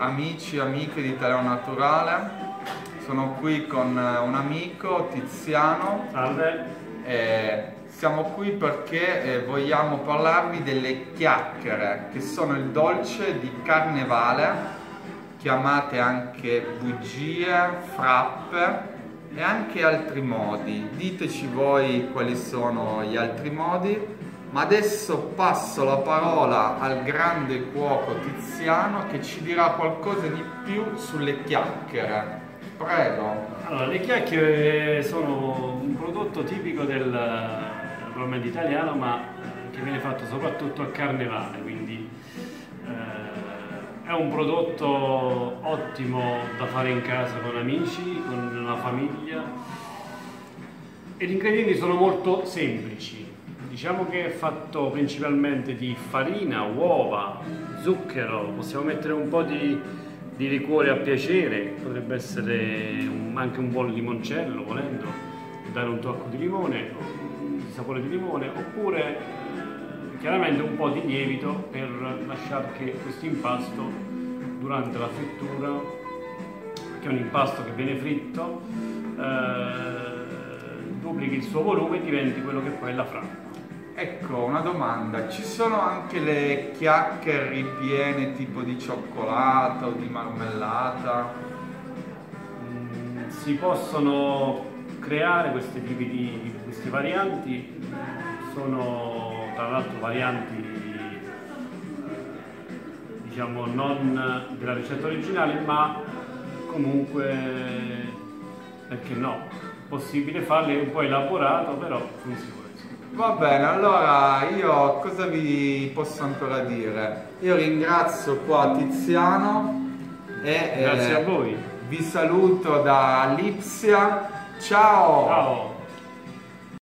Amici e amiche di Italiano Naturale, sono qui con eh, un amico Tiziano. Salve. E siamo qui perché eh, vogliamo parlarvi delle chiacchiere, che sono il dolce di carnevale, chiamate anche bugie, frappe e anche altri modi. Diteci voi quali sono gli altri modi ma adesso passo la parola al grande cuoco Tiziano che ci dirà qualcosa di più sulle chiacchiere. Prego. Allora, le chiacchiere sono un prodotto tipico del naturalmente italiano, ma che viene fatto soprattutto a carnevale, quindi eh, è un prodotto ottimo da fare in casa con amici, con la famiglia e gli ingredienti sono molto semplici Diciamo che è fatto principalmente di farina, uova, zucchero, possiamo mettere un po' di, di liquore a piacere, potrebbe essere un, anche un buon limoncello volendo, dare un tocco di limone, di sapore di limone, oppure chiaramente un po' di lievito per lasciare che questo impasto durante la frittura, che è un impasto che viene fritto, eh, duplichi il suo volume e diventi quello che poi è la frappa. Ecco, una domanda, ci sono anche le chiacchiere ripiene tipo di cioccolato o di marmellata? Mm, si possono creare questi tipi di queste varianti, sono tra l'altro varianti diciamo non della ricetta originale ma comunque perché no, possibile farle un po' elaborato però funziona. Va bene, allora io cosa vi posso ancora dire? Io ringrazio qua Tiziano e Grazie eh, a voi. vi saluto da Lipsia. Ciao! Ciao!